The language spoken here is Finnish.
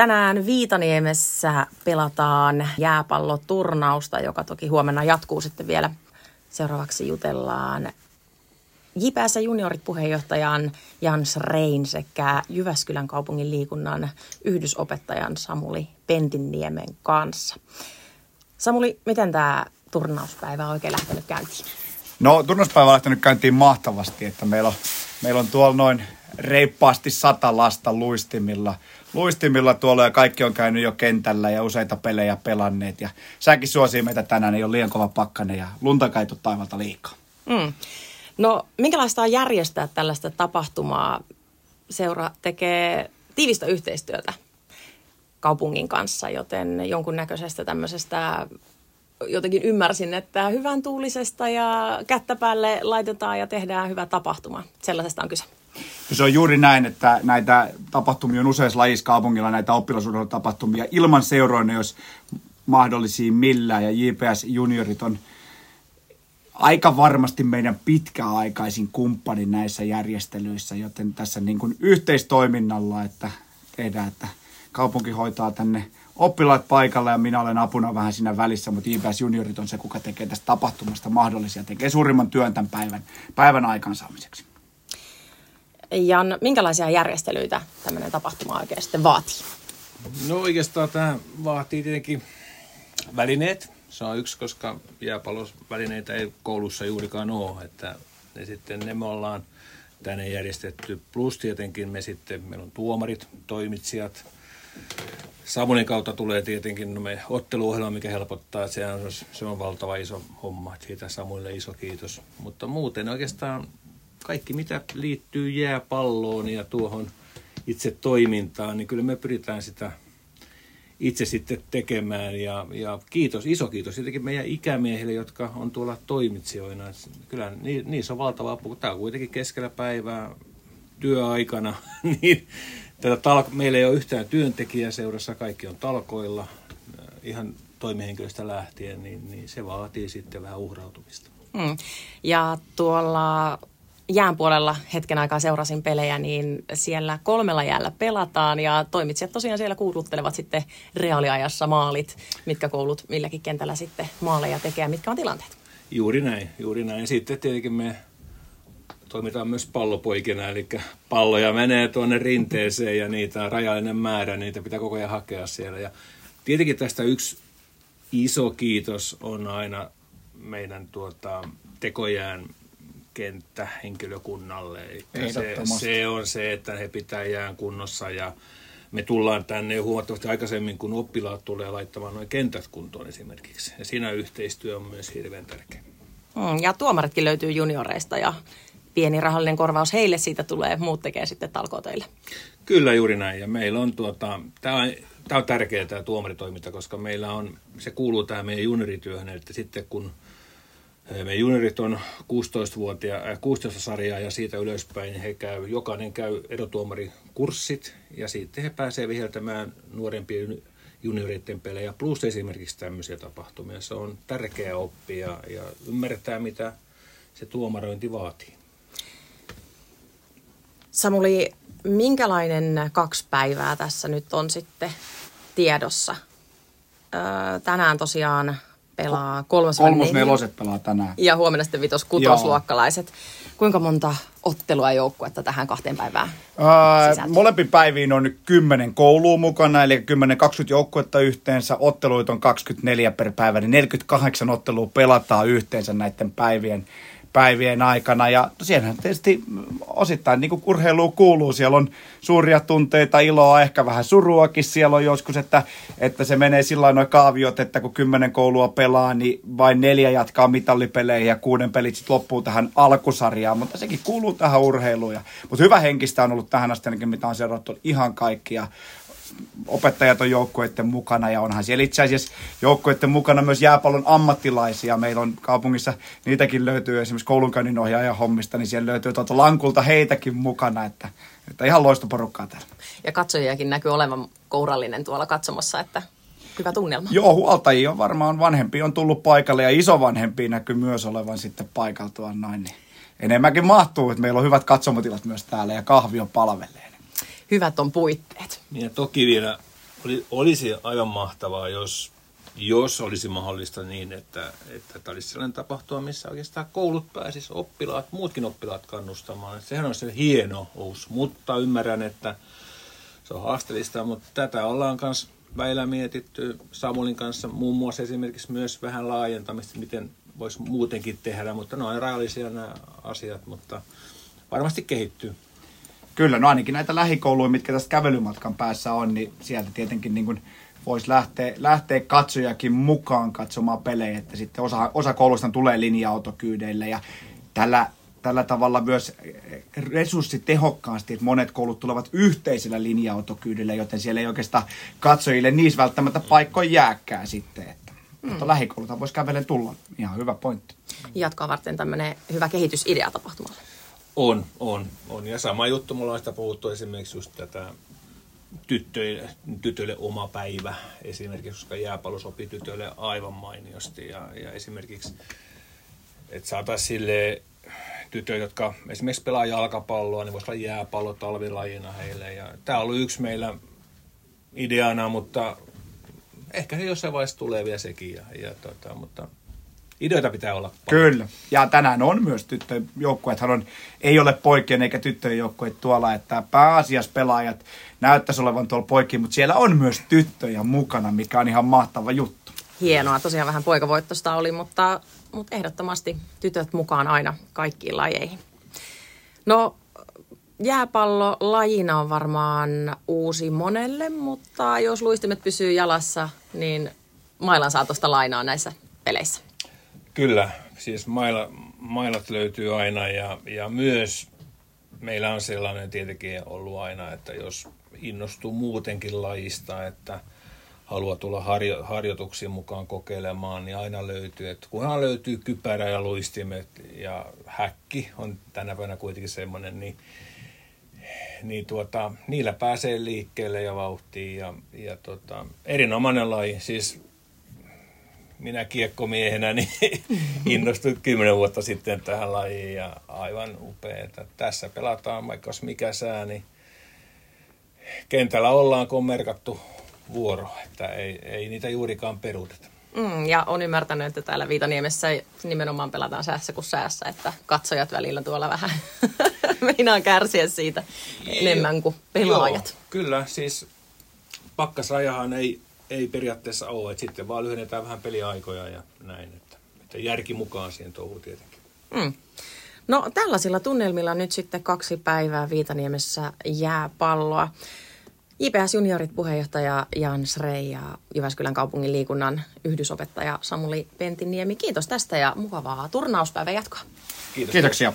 Tänään Viitaniemessä pelataan jääpalloturnausta, joka toki huomenna jatkuu sitten vielä. Seuraavaksi jutellaan JPS Juniorit puheenjohtajan Jans Rein sekä Jyväskylän kaupungin liikunnan yhdysopettajan Samuli Pentinniemen kanssa. Samuli, miten tämä turnauspäivä on oikein lähtenyt käyntiin? No turnauspäivä on lähtenyt käyntiin mahtavasti, että meillä on, meillä on tuolla noin reippaasti sata lasta luistimilla. Luistimilla tuolla ja kaikki on käynyt jo kentällä ja useita pelejä pelanneet. Ja säkin suosii meitä tänään, ei ole liian kova pakkane ja luntakaitu taivalta liikaa. Mm. No minkälaista on järjestää tällaista tapahtumaa? Seura tekee tiivistä yhteistyötä kaupungin kanssa, joten jonkunnäköisestä tämmöisestä jotenkin ymmärsin, että hyvän tuulisesta ja kättä päälle laitetaan ja tehdään hyvä tapahtuma. Sellaisesta on kyse. Se on juuri näin, että näitä tapahtumia on useissa lajissa kaupungilla, näitä oppilasurheilutapahtumia ilman seuroina, jos mahdollisia millään. Ja JPS Juniorit on aika varmasti meidän pitkäaikaisin kumppani näissä järjestelyissä, joten tässä niin kuin yhteistoiminnalla, että tehdään, että kaupunki hoitaa tänne oppilaat paikalla ja minä olen apuna vähän siinä välissä, mutta JPS Juniorit on se, kuka tekee tästä tapahtumasta mahdollisia, tekee suurimman työn tämän päivän, päivän aikaansaamiseksi. Jan, minkälaisia järjestelyitä tämmöinen tapahtuma oikein sitten vaatii? No oikeastaan tämä vaatii tietenkin välineet. Se on yksi, koska jääpallosvälineitä ei koulussa juurikaan ole. Että ne sitten ne me ollaan tänne järjestetty. Plus tietenkin me sitten, meillä on tuomarit, toimitsijat. Samunin kautta tulee tietenkin me otteluohjelma, mikä helpottaa. Se on, se on valtava iso homma. Siitä Samuille iso kiitos. Mutta muuten oikeastaan kaikki, mitä liittyy jääpalloon ja tuohon itse toimintaan, niin kyllä me pyritään sitä itse sitten tekemään. Ja, ja kiitos, iso kiitos tietenkin meidän ikämiehille, jotka on tuolla toimitsijoina. Kyllä niissä on valtava apu. Tämä on kuitenkin keskellä päivää työaikana, niin tätä talko- meillä ei ole yhtään työntekijää seurassa, kaikki on talkoilla, ihan toimihenkilöstä lähtien, niin, niin se vaatii sitten vähän uhrautumista. Mm. Ja tuolla jään puolella hetken aikaa seurasin pelejä, niin siellä kolmella jäällä pelataan ja toimitsijat tosiaan siellä kuuluttelevat sitten reaaliajassa maalit, mitkä koulut milläkin kentällä sitten maaleja tekee mitkä on tilanteet. Juuri näin, juuri näin. Sitten tietenkin me toimitaan myös pallopoikina, eli palloja menee tuonne rinteeseen ja niitä on rajallinen määrä, niitä pitää koko ajan hakea siellä. Ja tietenkin tästä yksi iso kiitos on aina meidän tuota, tekojään kenttähenkilökunnalle. Se, se on se, että he pitää jään kunnossa ja me tullaan tänne huomattavasti aikaisemmin, kun oppilaat tulee laittamaan noin kentät kuntoon esimerkiksi. Ja siinä yhteistyö on myös hirveän tärkeä. Mm, ja tuomaritkin löytyy junioreista ja pieni rahallinen korvaus heille siitä tulee, muut tekee sitten talkootöille. Kyllä juuri näin ja meillä on tuota, tämä on, tämä on tärkeää tämä tuomaritoiminta, koska meillä on, se kuuluu tämä meidän juniorityöhön, että sitten kun – me juniorit on 16-vuotia, 16 sarjaa ja siitä ylöspäin he käy, jokainen käy erotuomarikurssit ja sitten he pääsevät viheltämään nuorempien junioritten pelejä plus esimerkiksi tämmöisiä tapahtumia. Se on tärkeä oppia ja ymmärtää, mitä se tuomarointi vaatii. Samuli, minkälainen kaksi päivää tässä nyt on sitten tiedossa? Tänään tosiaan pelaa kolmas Kolmos neloset pelaa tänään. Ja huomenna sitten vitos kutosluokkalaiset. Kuinka monta ottelua joukkuetta tähän kahteen päivään öö, Molempiin päiviin on kymmenen koulua mukana, eli 10-20 joukkuetta yhteensä. Otteluita on 24 per päivä, niin 48 ottelua pelataan yhteensä näiden päivien päivien aikana. Ja siellähän tietysti osittain niin kuin urheiluun kuuluu. Siellä on suuria tunteita, iloa, ehkä vähän suruakin siellä on joskus, että, että se menee sillä noin kaaviot, että kun kymmenen koulua pelaa, niin vain neljä jatkaa mitallipeleihin ja kuuden pelit sitten loppuu tähän alkusarjaan. Mutta sekin kuuluu tähän urheiluun. Mutta hyvä henkistä on ollut tähän asti mitä on seurattu ihan kaikkia opettajat on joukkueiden mukana ja onhan siellä itse asiassa joukkueiden mukana myös jääpallon ammattilaisia. Meillä on kaupungissa, niitäkin löytyy esimerkiksi koulunkäynnin ohjaajan hommista, niin siellä löytyy tuolta lankulta heitäkin mukana, että, että ihan loistoporukkaa täällä. Ja katsojiakin näkyy olevan kourallinen tuolla katsomassa, että hyvä tunnelma. Joo, huoltajia on varmaan vanhempi on tullut paikalle ja isovanhempi näkyy myös olevan sitten paikaltua noin. Niin enemmänkin mahtuu, että meillä on hyvät katsomotilat myös täällä ja kahvi on palvelee hyvät on puitteet. Niin ja toki vielä oli, olisi aivan mahtavaa, jos, jos olisi mahdollista niin, että, että tämä olisi sellainen tapahtuma, missä oikeastaan koulut pääsis oppilaat, muutkin oppilaat kannustamaan. Sehän on se hieno uusi, mutta ymmärrän, että se on haasteellista, mutta tätä ollaan myös väillä mietitty Samulin kanssa muun muassa esimerkiksi myös vähän laajentamista, miten voisi muutenkin tehdä, mutta ne on rajallisia nämä asiat, mutta varmasti kehittyy. Kyllä, no ainakin näitä lähikouluja, mitkä tästä kävelymatkan päässä on, niin sieltä tietenkin niin kuin voisi lähteä, lähteä katsojakin mukaan katsomaan pelejä, että sitten osa, osa kouluista tulee linja-autokyydeille ja tällä, tällä tavalla myös resurssitehokkaasti, että monet koulut tulevat yhteisellä linja-autokyydillä, joten siellä ei oikeastaan katsojille niissä välttämättä paikkoja jääkään sitten. Että, mm. Mutta lähikouluta voisi kävellen tulla. Ihan hyvä pointti. Jatkoa varten tämmöinen hyvä kehitysidea tapahtumalle. On, on, on. Ja sama juttu, mulla on sitä puhuttu esimerkiksi just tätä tyttöille, tytöille oma päivä esimerkiksi, koska jääpallo sopii tytöille aivan mainiosti. Ja, ja esimerkiksi, että saataisiin sille tytöille, jotka esimerkiksi pelaa jalkapalloa, niin voisi olla jääpallo talvilajina heille. Ja tämä on ollut yksi meillä ideana, mutta ehkä se jossain vaiheessa tulee vielä sekin. Ja, ja tota, mutta ideoita pitää olla paljon. Kyllä. Ja tänään on myös tyttöjen joukkueethan on, ei ole poikien eikä tyttöjen joukkueet tuolla, että pääasiassa pelaajat näyttäisi olevan tuolla poikki, mutta siellä on myös tyttöjä mukana, mikä on ihan mahtava juttu. Hienoa, tosiaan vähän poikavoittosta oli, mutta, mutta ehdottomasti tytöt mukaan aina kaikkiin lajeihin. No jääpallo lajina on varmaan uusi monelle, mutta jos luistimet pysyy jalassa, niin mailan saa tuosta lainaa näissä peleissä. Kyllä, siis maila, mailat löytyy aina ja, ja myös meillä on sellainen tietenkin ollut aina, että jos innostuu muutenkin lajista, että haluaa tulla harjo, harjoituksiin mukaan kokeilemaan, niin aina löytyy. Että kunhan löytyy kypärä ja luistimet ja häkki on tänä päivänä kuitenkin semmoinen, niin, niin tuota, niillä pääsee liikkeelle ja vauhtiin. Ja, ja tota, erinomainen laji. Siis minä kiekkomiehenä niin innostuin kymmenen vuotta sitten tähän lajiin ja aivan upeeta. Tässä pelataan vaikka mikä sää, niin kentällä ollaan, kun on merkattu vuoro, että ei, ei niitä juurikaan peruuteta. Mm, ja on ymmärtänyt, että täällä Viitaniemessä nimenomaan pelataan säässä kuin säässä, että katsojat välillä tuolla vähän meinaa kärsiä siitä enemmän kuin pelaajat. Joo, kyllä, siis pakkasrajahan ei ei periaatteessa ole, että sitten vaan lyhennetään vähän peliaikoja ja näin, että, että järki mukaan siihen touhuun tietenkin. Mm. No tällaisilla tunnelmilla nyt sitten kaksi päivää Viitaniemessä jääpalloa. IPS Juniorit puheenjohtaja Jan Srei ja Jyväskylän kaupungin liikunnan yhdysopettaja Samuli Pentiniemi. Kiitos tästä ja mukavaa turnauspäivän jatkoa. Kiitos. Kiitoksia.